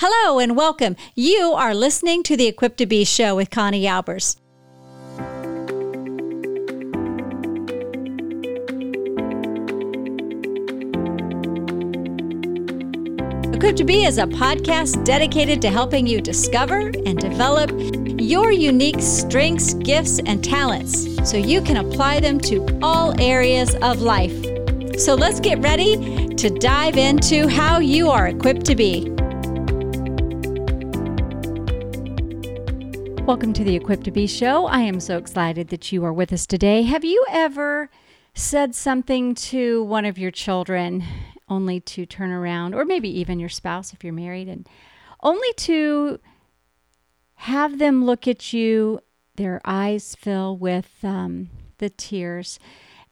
Hello and welcome. You are listening to the Equipped to Be show with Connie Albers. Equipped to Be is a podcast dedicated to helping you discover and develop your unique strengths, gifts, and talents so you can apply them to all areas of life. So let's get ready to dive into how you are equipped to be. Welcome to the Equipped to Be show. I am so excited that you are with us today. Have you ever said something to one of your children only to turn around, or maybe even your spouse if you're married, and only to have them look at you, their eyes fill with um, the tears,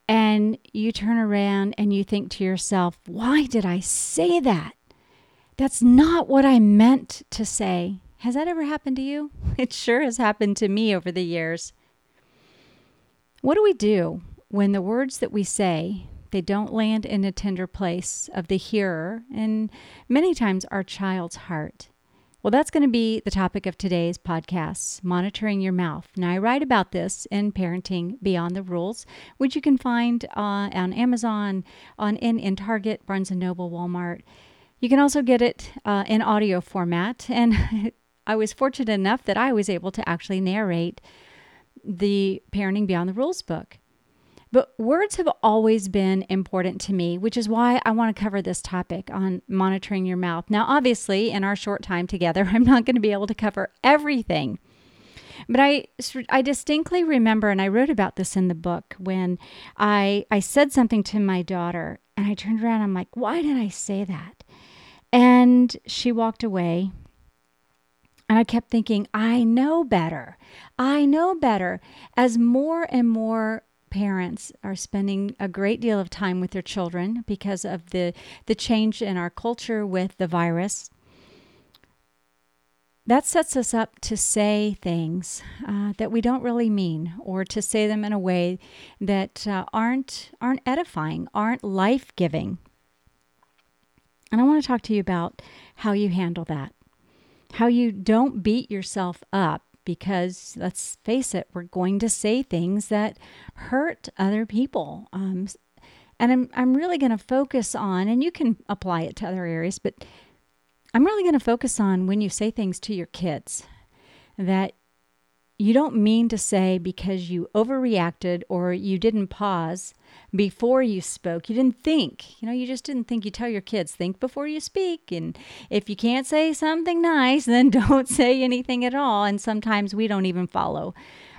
and you turn around and you think to yourself, why did I say that? That's not what I meant to say. Has that ever happened to you? It sure has happened to me over the years. What do we do when the words that we say they don't land in a tender place of the hearer and many times our child's heart? Well, that's going to be the topic of today's podcast, monitoring your mouth. Now, I write about this in Parenting Beyond the Rules, which you can find uh, on Amazon, on in, in Target, Barnes & Noble, Walmart. You can also get it uh, in audio format, and I was fortunate enough that I was able to actually narrate the Parenting Beyond the Rules book. But words have always been important to me, which is why I want to cover this topic on monitoring your mouth. Now, obviously, in our short time together, I'm not going to be able to cover everything. But I, I distinctly remember, and I wrote about this in the book, when I, I said something to my daughter, and I turned around, I'm like, why did I say that? And she walked away and I kept thinking, I know better. I know better. As more and more parents are spending a great deal of time with their children because of the, the change in our culture with the virus, that sets us up to say things uh, that we don't really mean or to say them in a way that uh, aren't aren't edifying aren't life-giving and i want to talk to you about how you handle that how you don't beat yourself up because let's face it, we're going to say things that hurt other people. Um, and I'm, I'm really going to focus on, and you can apply it to other areas, but I'm really going to focus on when you say things to your kids that you don't mean to say because you overreacted or you didn't pause before you spoke. You didn't think. You know, you just didn't think. You tell your kids, think before you speak. And if you can't say something nice, then don't say anything at all. And sometimes we don't even follow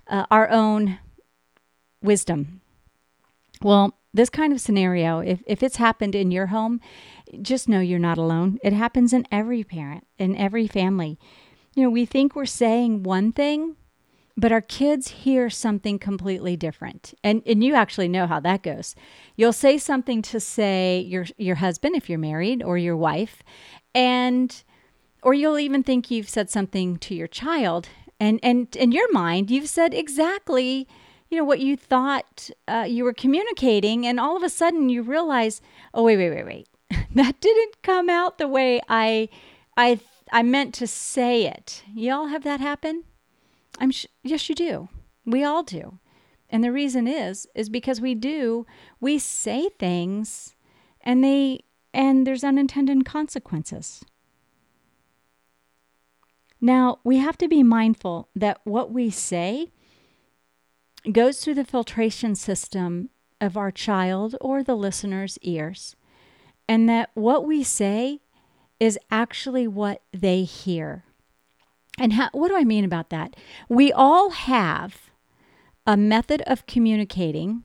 uh, our own wisdom. Well, this kind of scenario, if, if it's happened in your home, just know you're not alone. It happens in every parent, in every family. You know, we think we're saying one thing but our kids hear something completely different. And and you actually know how that goes. You'll say something to say your your husband if you're married or your wife and or you'll even think you've said something to your child. And and in your mind you've said exactly you know what you thought uh, you were communicating and all of a sudden you realize oh wait wait wait wait. That didn't come out the way i i i meant to say it. Y'all have that happen I'm sh- yes, you do. We all do. And the reason is is because we do we say things and they and there's unintended consequences. Now, we have to be mindful that what we say goes through the filtration system of our child or the listener's ears, and that what we say is actually what they hear. And how, what do I mean about that? We all have a method of communicating,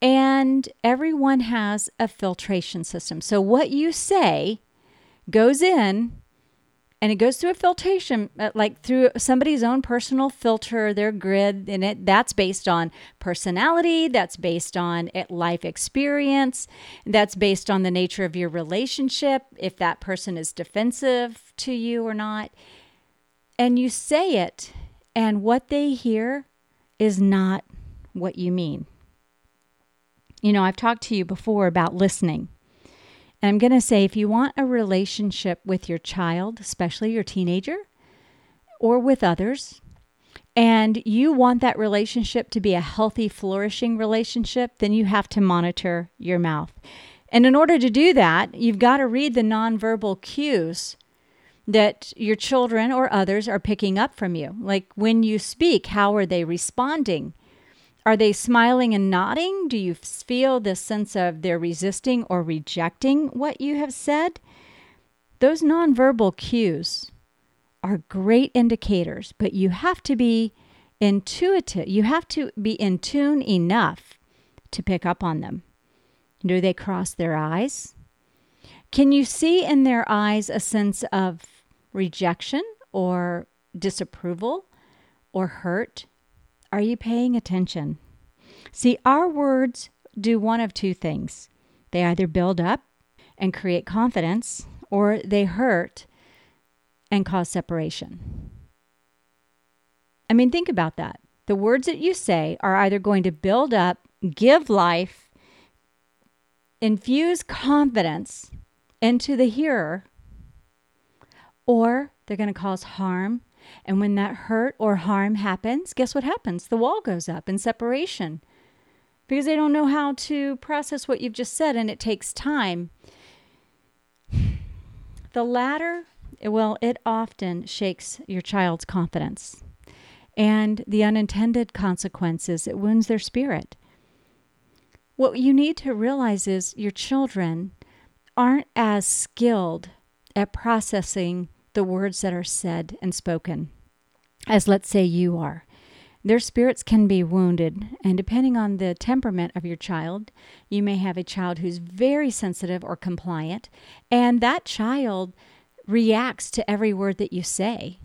and everyone has a filtration system. So, what you say goes in and it goes through a filtration uh, like through somebody's own personal filter their grid and it that's based on personality that's based on life experience that's based on the nature of your relationship if that person is defensive to you or not and you say it, and what they hear is not what you mean. You know, I've talked to you before about listening. And I'm going to say if you want a relationship with your child, especially your teenager, or with others, and you want that relationship to be a healthy, flourishing relationship, then you have to monitor your mouth. And in order to do that, you've got to read the nonverbal cues that your children or others are picking up from you. Like when you speak, how are they responding? Are they smiling and nodding? Do you feel this sense of they're resisting or rejecting what you have said? Those nonverbal cues are great indicators, but you have to be intuitive. You have to be in tune enough to pick up on them. Do they cross their eyes? Can you see in their eyes a sense of rejection or disapproval or hurt? Are you paying attention? See, our words do one of two things they either build up and create confidence, or they hurt and cause separation. I mean, think about that. The words that you say are either going to build up, give life, infuse confidence into the hearer, or they're going to cause harm. And when that hurt or harm happens, guess what happens? The wall goes up in separation because they don't know how to process what you've just said and it takes time. The latter, well, it often shakes your child's confidence. And the unintended consequences, it wounds their spirit. What you need to realize is your children aren't as skilled at processing the words that are said and spoken as, let's say, you are. Their spirits can be wounded, and depending on the temperament of your child, you may have a child who's very sensitive or compliant, and that child reacts to every word that you say.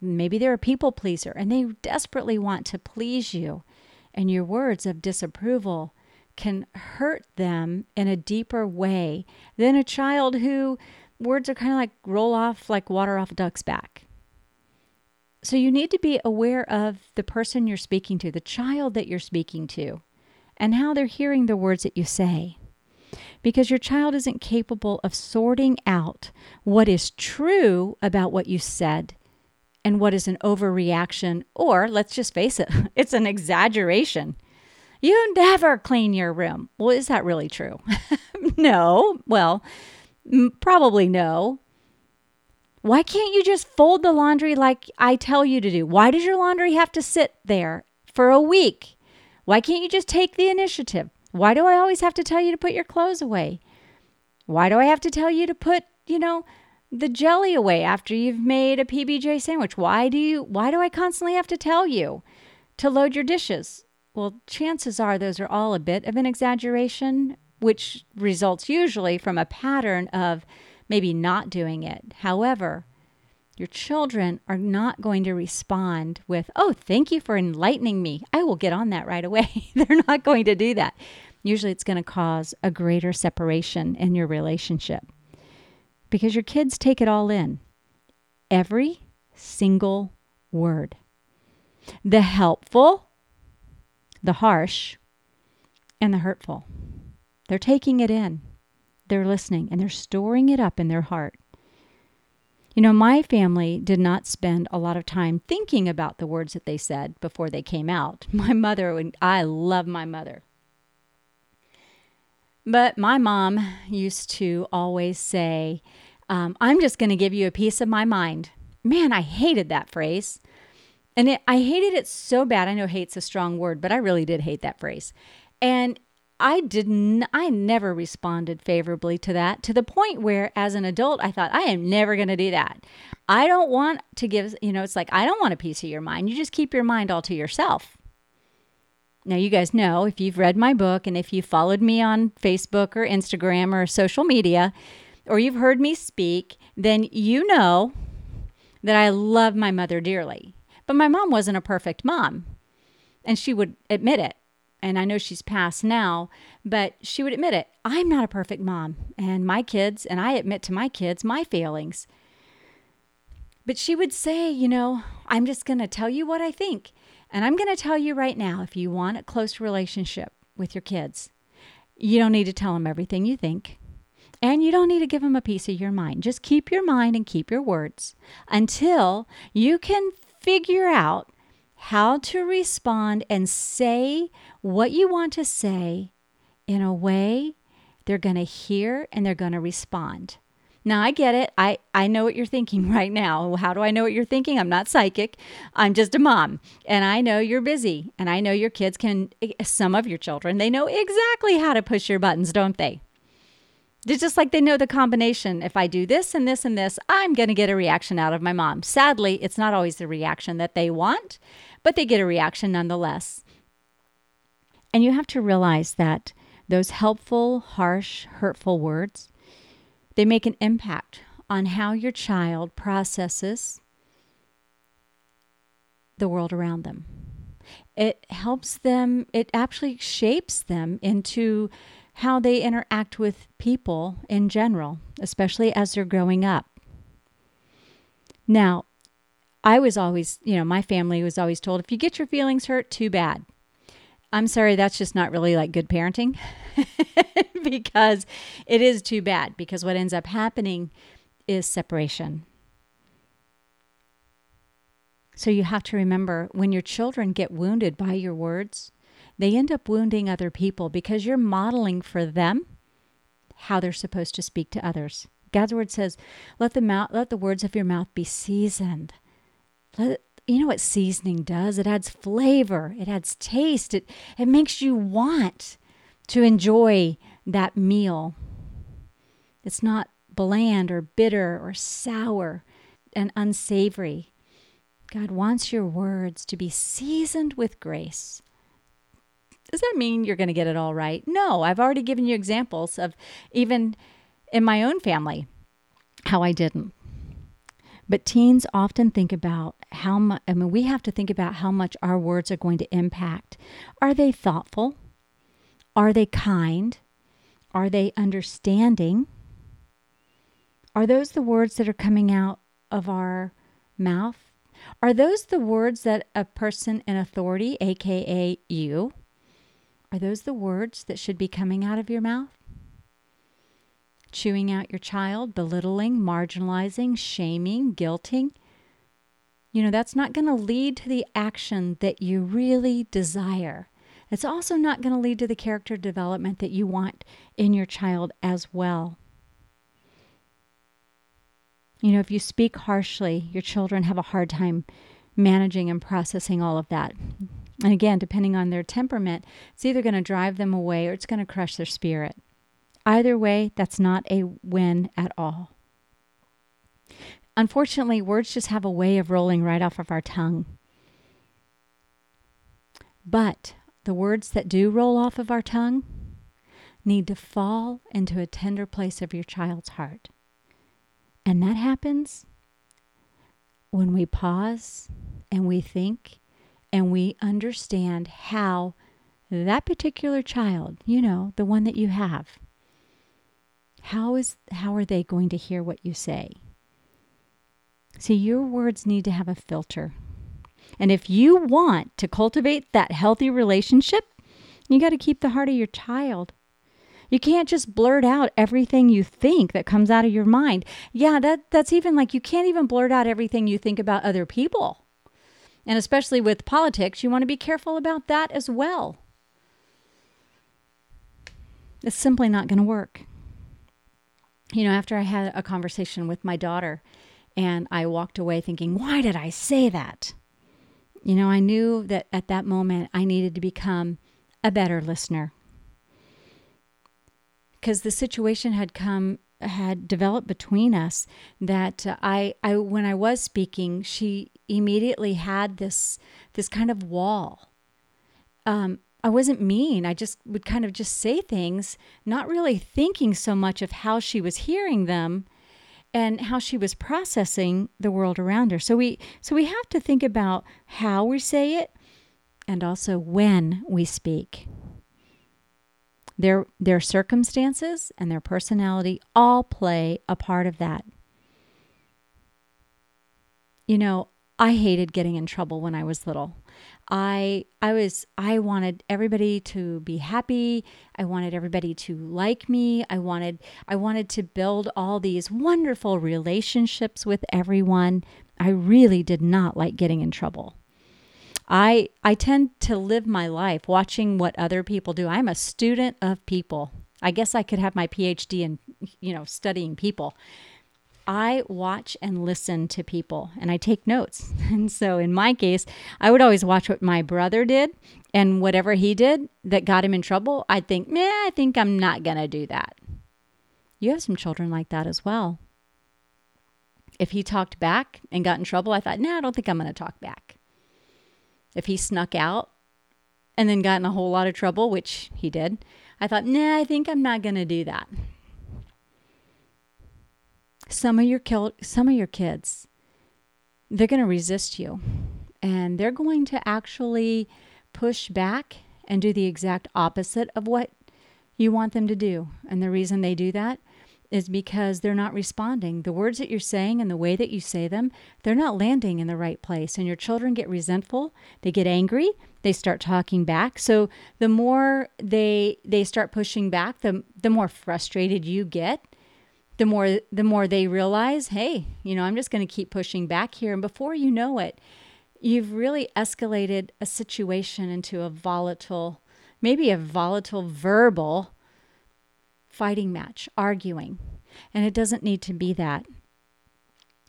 Maybe they're a people pleaser and they desperately want to please you, and your words of disapproval can hurt them in a deeper way than a child who words are kind of like roll off like water off a duck's back. So you need to be aware of the person you're speaking to, the child that you're speaking to, and how they're hearing the words that you say. Because your child isn't capable of sorting out what is true about what you said and what is an overreaction, or let's just face it, it's an exaggeration. You never clean your room. Well, is that really true? no. Well, probably no. Why can't you just fold the laundry like I tell you to do? Why does your laundry have to sit there for a week? Why can't you just take the initiative? Why do I always have to tell you to put your clothes away? Why do I have to tell you to put, you know, the jelly away after you've made a PBJ sandwich? Why do you why do I constantly have to tell you to load your dishes? Well, chances are those are all a bit of an exaggeration, which results usually from a pattern of maybe not doing it. However, your children are not going to respond with, oh, thank you for enlightening me. I will get on that right away. They're not going to do that. Usually it's going to cause a greater separation in your relationship because your kids take it all in. Every single word. The helpful, the harsh, and the hurtful. They're taking it in they're listening and they're storing it up in their heart. You know, my family did not spend a lot of time thinking about the words that they said before they came out. My mother, and I love my mother. But my mom used to always say, um, I'm just going to give you a piece of my mind. Man, I hated that phrase. And it, I hated it so bad. I know hate's a strong word, but I really did hate that phrase. And I didn't, I never responded favorably to that to the point where as an adult, I thought, I am never going to do that. I don't want to give, you know, it's like, I don't want a piece of your mind. You just keep your mind all to yourself. Now, you guys know if you've read my book and if you've followed me on Facebook or Instagram or social media, or you've heard me speak, then you know that I love my mother dearly. But my mom wasn't a perfect mom, and she would admit it and I know she's passed now, but she would admit it. I'm not a perfect mom, and my kids, and I admit to my kids my failings. But she would say, you know, I'm just going to tell you what I think. And I'm going to tell you right now if you want a close relationship with your kids, you don't need to tell them everything you think. And you don't need to give them a piece of your mind. Just keep your mind and keep your words until you can figure out how to respond and say what you want to say in a way they're going to hear and they're going to respond. Now I get it. I I know what you're thinking right now. How do I know what you're thinking? I'm not psychic. I'm just a mom. And I know you're busy and I know your kids can eh, some of your children, they know exactly how to push your buttons, don't they? It's just like they know the combination. If I do this and this and this, I'm going to get a reaction out of my mom. Sadly, it's not always the reaction that they want, but they get a reaction nonetheless. And you have to realize that those helpful, harsh, hurtful words, they make an impact on how your child processes the world around them. It helps them, it actually shapes them into how they interact with people in general, especially as they're growing up. Now, I was always, you know, my family was always told if you get your feelings hurt, too bad. I'm sorry, that's just not really like good parenting because it is too bad because what ends up happening is separation. So you have to remember when your children get wounded by your words, they end up wounding other people because you're modeling for them how they're supposed to speak to others. God's word says, "Let the mouth, let the words of your mouth be seasoned." Let, you know what seasoning does? It adds flavor. It adds taste. It it makes you want to enjoy that meal. It's not bland or bitter or sour and unsavory. God wants your words to be seasoned with grace does that mean you're going to get it all right? No, I've already given you examples of even in my own family how I didn't. But teens often think about how much, I mean, we have to think about how much our words are going to impact. Are they thoughtful? Are they kind? Are they understanding? Are those the words that are coming out of our mouth? Are those the words that a person in authority, aka you, are those the words that should be coming out of your mouth? Chewing out your child, belittling, marginalizing, shaming, guilting. You know, that's not going to lead to the action that you really desire. It's also not going to lead to the character development that you want in your child as well. You know, if you speak harshly, your children have a hard time managing and processing all of that. And again, depending on their temperament, it's either going to drive them away or it's going to crush their spirit. Either way, that's not a win at all. Unfortunately, words just have a way of rolling right off of our tongue. But the words that do roll off of our tongue need to fall into a tender place of your child's heart. And that happens when we pause and we think and we understand how that particular child, you know, the one that you have, how is how are they going to hear what you say? See, your words need to have a filter. And if you want to cultivate that healthy relationship, you got to keep the heart of your child. You can't just blurt out everything you think that comes out of your mind. Yeah, that that's even like you can't even blurt out everything you think about other people. And especially with politics, you want to be careful about that as well. It's simply not going to work. You know, after I had a conversation with my daughter and I walked away thinking, why did I say that? You know, I knew that at that moment I needed to become a better listener because the situation had come had developed between us that I, I when I was speaking, she immediately had this this kind of wall. Um, I wasn't mean. I just would kind of just say things, not really thinking so much of how she was hearing them and how she was processing the world around her. So we so we have to think about how we say it and also when we speak. Their, their circumstances and their personality all play a part of that. You know, I hated getting in trouble when I was little. I I was I wanted everybody to be happy. I wanted everybody to like me. I wanted I wanted to build all these wonderful relationships with everyone. I really did not like getting in trouble. I I tend to live my life watching what other people do. I'm a student of people. I guess I could have my PhD in you know studying people. I watch and listen to people and I take notes. And so in my case, I would always watch what my brother did and whatever he did that got him in trouble, I'd think, "Meh, I think I'm not going to do that." You have some children like that as well. If he talked back and got in trouble, I thought, "Nah, I don't think I'm going to talk back." If he snuck out and then got in a whole lot of trouble, which he did, I thought, "Nah, I think I'm not going to do that." Some of your some of your kids they're going to resist you. And they're going to actually push back and do the exact opposite of what you want them to do. And the reason they do that is because they're not responding. The words that you're saying and the way that you say them they're not landing in the right place. And your children get resentful. They get angry. They start talking back. So the more they they start pushing back the the more frustrated you get the more the more they realize, hey, you know, I'm just going to keep pushing back here and before you know it, you've really escalated a situation into a volatile, maybe a volatile verbal fighting match, arguing. And it doesn't need to be that.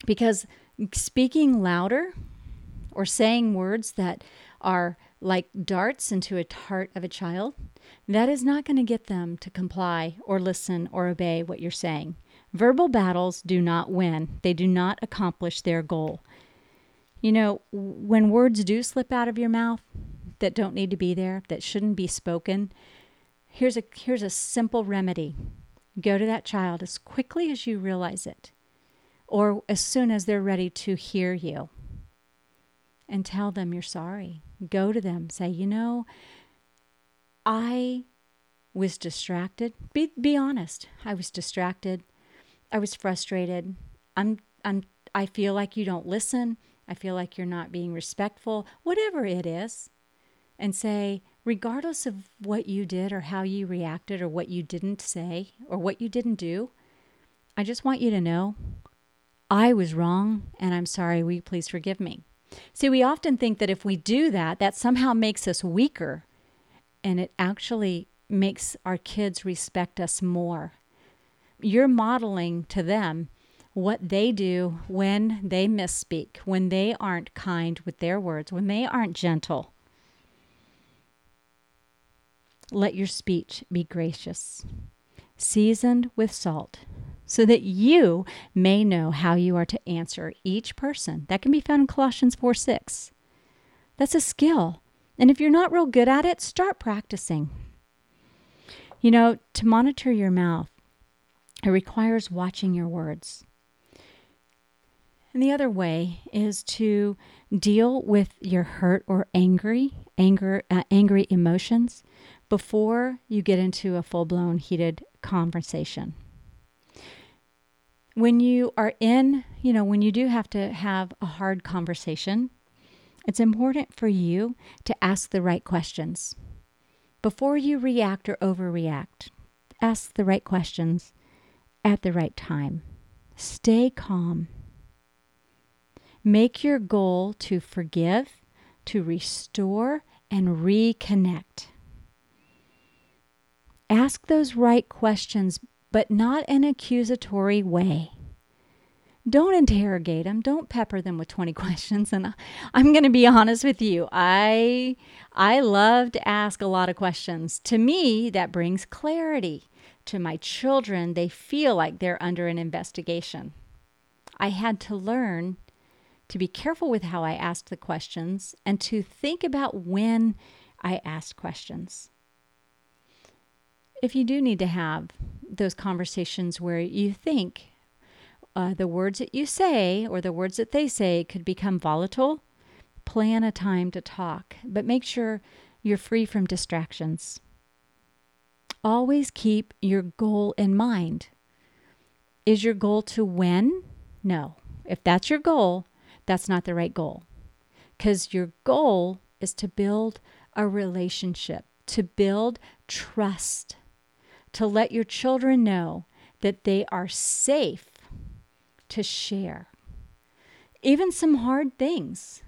Because speaking louder or saying words that are like darts into a heart of a child, that is not going to get them to comply or listen or obey what you're saying. Verbal battles do not win, they do not accomplish their goal. You know, when words do slip out of your mouth that don't need to be there, that shouldn't be spoken, here's a here's a simple remedy. Go to that child as quickly as you realize it or as soon as they're ready to hear you and tell them you're sorry. Go to them, say, "You know, I was distracted. Be be honest. I was distracted. I was frustrated. I'm I'm I feel like you don't listen. I feel like you're not being respectful, whatever it is. And say, regardless of what you did or how you reacted or what you didn't say or what you didn't do, I just want you to know I was wrong and I'm sorry. Will you please forgive me? See, we often think that if we do that, that somehow makes us weaker. And it actually makes our kids respect us more you're modeling to them what they do when they misspeak, when they aren't kind with their words, when they aren't gentle. Let your speech be gracious, seasoned with salt, so that you may know how you are to answer each person. That can be found in Colossians 4 6. That's a skill. And if you're not real good at it, start practicing. You know, to monitor your mouth, it requires watching your words. And the other way is to deal with your hurt or angry, anger, uh, angry emotions before you get into a full-blown heated conversation. When you are in, you know, when you do have to have a hard conversation, it's important for you to ask the right questions. Before you react or overreact, ask the right questions at the right time. Stay calm. Make your goal to forgive, to restore, and reconnect. Ask those right questions, but not an accusatory way. Don't interrogate them. Don't pepper them with 20 questions. And I'm going to be honest with you. I I love to ask a lot of questions. To me, that brings clarity to my children, they feel like they're under an investigation. I had to learn to be careful with how I asked the questions and to think about when I asked questions. If you do need to have those conversations where you think uh, the words that you say or the words that they say could become volatile, plan a time to talk, but make sure you're free from distractions. Always keep your goal in mind. Is your goal to win? No. If that's your goal, that's not the right goal. Because your goal is to build a relationship, to build trust, to let your children know that they are safe to share. Even some hard things,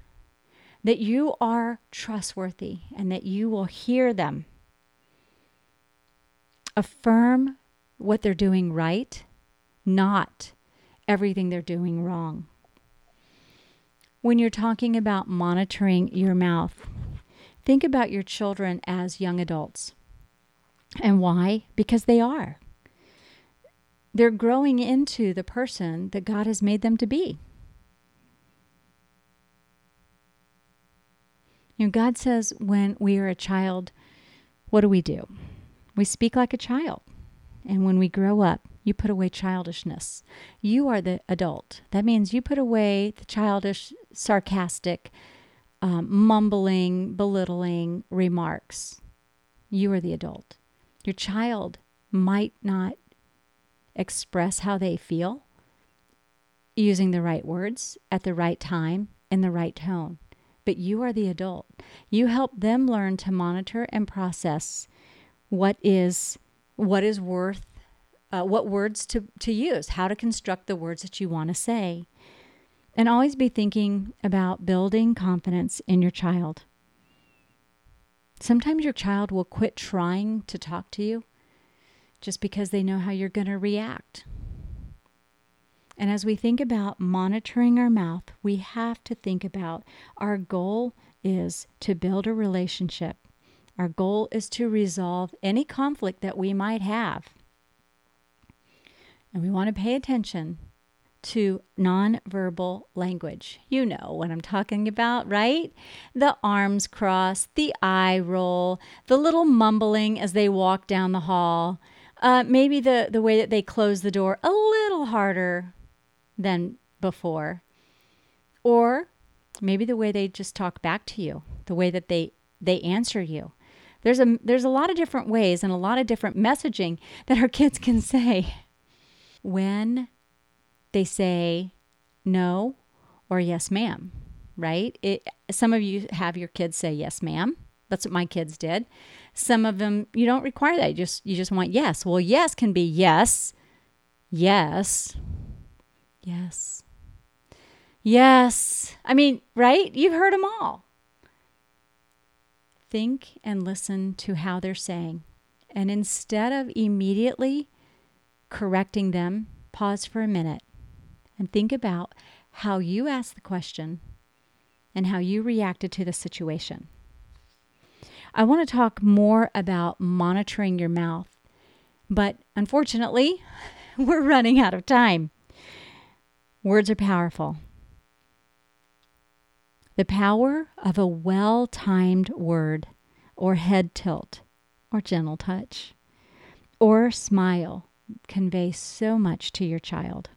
that you are trustworthy and that you will hear them. Affirm what they're doing right, not everything they're doing wrong. When you're talking about monitoring your mouth, think about your children as young adults. And why? Because they are. They're growing into the person that God has made them to be. You know, God says when we are a child, what do we do? We speak like a child. And when we grow up, you put away childishness. You are the adult. That means you put away the childish, sarcastic, um, mumbling, belittling remarks. You are the adult. Your child might not express how they feel using the right words at the right time in the right tone. But you are the adult. You help them learn to monitor and process what is what is worth uh, what words to, to use, how to construct the words that you want to say. And always be thinking about building confidence in your child. Sometimes your child will quit trying to talk to you just because they know how you're going to react. And as we think about monitoring our mouth, we have to think about our goal is to build a relationship. Our goal is to resolve any conflict that we might have. And we want to pay attention to nonverbal language. You know what I'm talking about, right? The arms cross, the eye roll, the little mumbling as they walk down the hall. Uh, maybe the, the way that they close the door a little harder than before. Or maybe the way they just talk back to you, the way that they, they answer you. There's a, there's a lot of different ways and a lot of different messaging that our kids can say when they say no or yes, ma'am, right? It, some of you have your kids say yes, ma'am. That's what my kids did. Some of them you don't require that. You just you just want yes. Well, yes can be yes, yes, yes, yes. I mean, right? You've heard them all. Think and listen to how they're saying. And instead of immediately correcting them, pause for a minute and think about how you asked the question and how you reacted to the situation. I want to talk more about monitoring your mouth, but unfortunately, we're running out of time. Words are powerful. The power of a well timed word, or head tilt, or gentle touch, or smile convey so much to your child.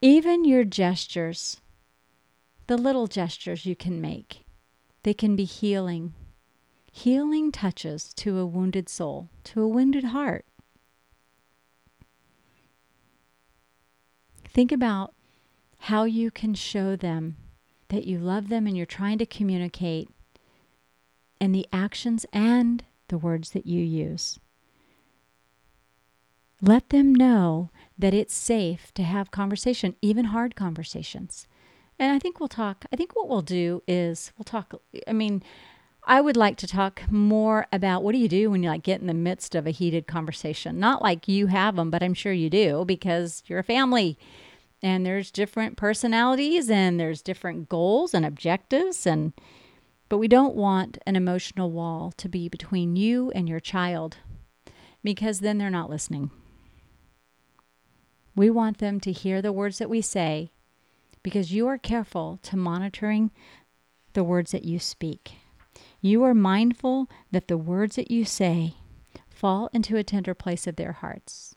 Even your gestures, the little gestures you can make, they can be healing. Healing touches to a wounded soul, to a wounded heart. Think about how you can show them that you love them and you're trying to communicate and the actions and the words that you use. Let them know that it's safe to have conversation, even hard conversations. And I think we'll talk. I think what we'll do is we'll talk. I mean, I would like to talk more about what do you do when you like get in the midst of a heated conversation? Not like you have them, but I'm sure you do because you're a family and there's different personalities and there's different goals and objectives and but we don't want an emotional wall to be between you and your child because then they're not listening. We want them to hear the words that we say because you are careful to monitoring the words that you speak. You are mindful that the words that you say fall into a tender place of their hearts.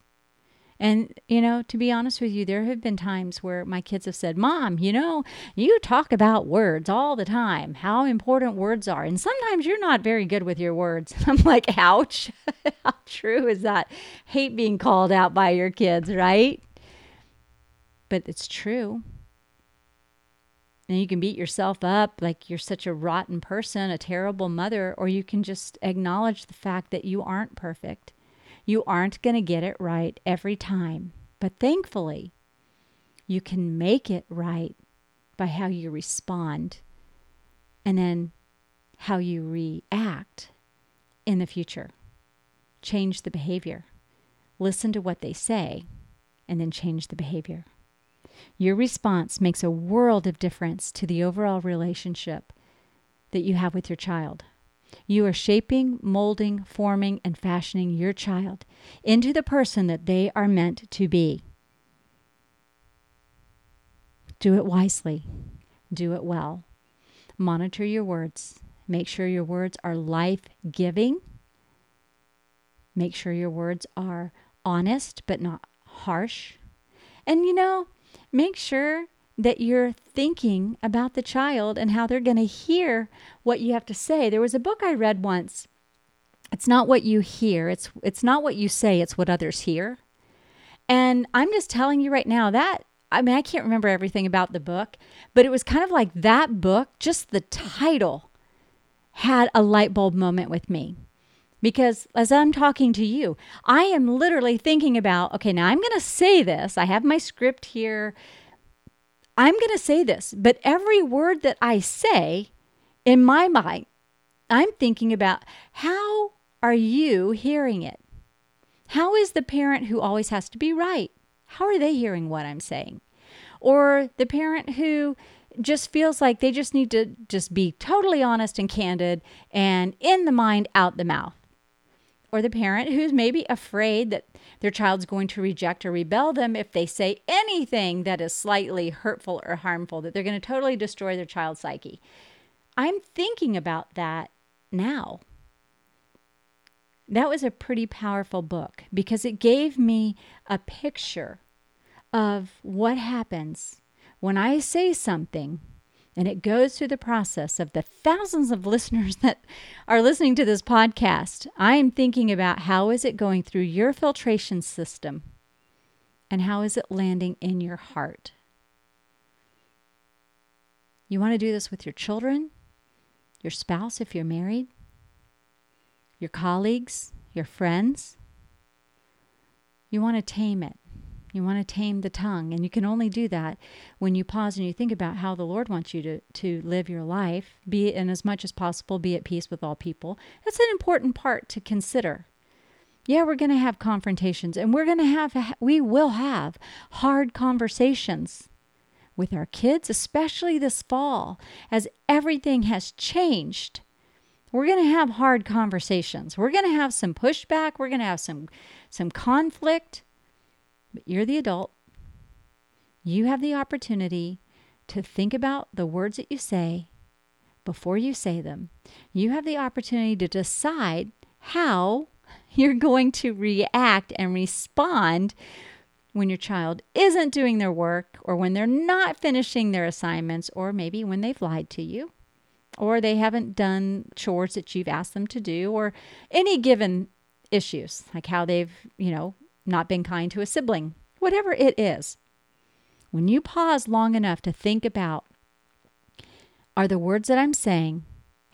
And, you know, to be honest with you, there have been times where my kids have said, Mom, you know, you talk about words all the time, how important words are. And sometimes you're not very good with your words. I'm like, ouch. how true is that? Hate being called out by your kids, right? but it's true. And you can beat yourself up like you're such a rotten person, a terrible mother, or you can just acknowledge the fact that you aren't perfect. You aren't going to get it right every time. But thankfully, you can make it right by how you respond and then how you react in the future. Change the behavior. Listen to what they say and then change the behavior. Your response makes a world of difference to the overall relationship that you have with your child. You are shaping, molding, forming, and fashioning your child into the person that they are meant to be. Do it wisely, do it well. Monitor your words. Make sure your words are life giving. Make sure your words are honest but not harsh. And you know, make sure that you're thinking about the child and how they're going to hear what you have to say. There was a book I read once. It's not what you hear, it's it's not what you say, it's what others hear. And I'm just telling you right now that I mean, I can't remember everything about the book, but it was kind of like that book, just the title had a light bulb moment with me. Because as I'm talking to you, I am literally thinking about, okay, now I'm going to say this. I have my script here. I'm going to say this, but every word that I say in my mind, I'm thinking about how are you hearing it? How is the parent who always has to be right? How are they hearing what I'm saying? Or the parent who just feels like they just need to just be totally honest and candid and in the mind, out the mouth. Or the parent who's maybe afraid that their child's going to reject or rebel them if they say anything that is slightly hurtful or harmful, that they're going to totally destroy their child's psyche. I'm thinking about that now. That was a pretty powerful book because it gave me a picture of what happens when I say something and it goes through the process of the thousands of listeners that are listening to this podcast. I am thinking about how is it going through your filtration system and how is it landing in your heart. You want to do this with your children, your spouse if you're married, your colleagues, your friends. You want to tame it. You want to tame the tongue. And you can only do that when you pause and you think about how the Lord wants you to, to live your life, be and as much as possible, be at peace with all people. That's an important part to consider. Yeah, we're going to have confrontations and we're going to have, we will have hard conversations with our kids, especially this fall, as everything has changed we're going to have hard conversations. We're going to have some pushback. We're going to have some some conflict. But you're the adult. You have the opportunity to think about the words that you say before you say them. You have the opportunity to decide how you're going to react and respond when your child isn't doing their work or when they're not finishing their assignments or maybe when they've lied to you or they haven't done chores that you've asked them to do, or any given issues, like how they've, you know, not been kind to a sibling, whatever it is. When you pause long enough to think about are the words that I'm saying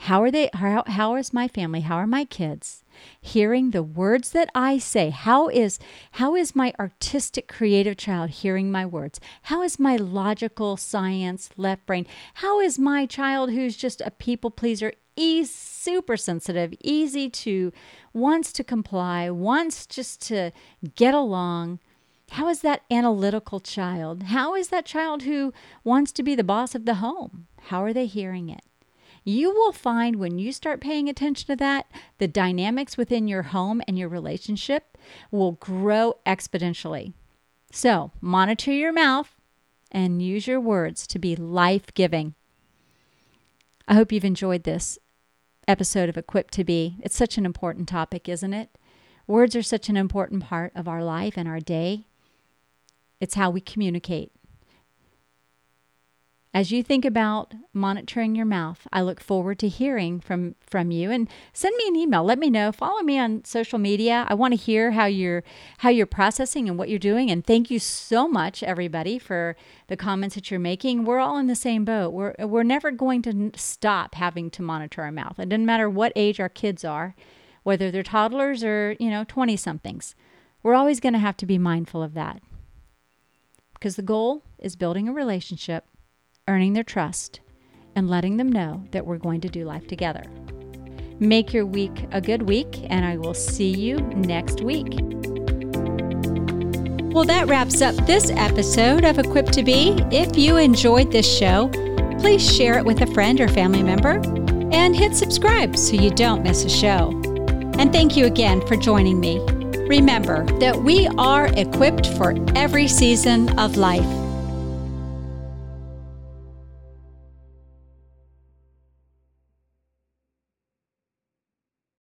how are they how, how is my family? How are my kids hearing the words that I say? How is how is my artistic creative child hearing my words? How is my logical science left brain? How is my child who's just a people pleaser is super sensitive, easy to wants to comply, wants just to get along? How is that analytical child? How is that child who wants to be the boss of the home? How are they hearing it? you will find when you start paying attention to that, the dynamics within your home and your relationship will grow exponentially. So, monitor your mouth and use your words to be life giving. I hope you've enjoyed this episode of Equipped to Be. It's such an important topic, isn't it? Words are such an important part of our life and our day. It's how we communicate. As you think about monitoring your mouth, I look forward to hearing from from you and send me an email. Let me know. Follow me on social media. I want to hear how you're how you're processing and what you're doing. And thank you so much, everybody, for the comments that you're making. We're all in the same boat. We're we're never going to stop having to monitor our mouth. It doesn't matter what age our kids are, whether they're toddlers or you know twenty somethings. We're always going to have to be mindful of that because the goal is building a relationship earning their trust, and letting them know that we're going to do life together. Make your week a good week, and I will see you next week. Well, that wraps up this episode of Equipped to Be. If you enjoyed this show, please share it with a friend or family member and hit subscribe so you don't miss a show. And thank you again for joining me. Remember that we are equipped for every season of life.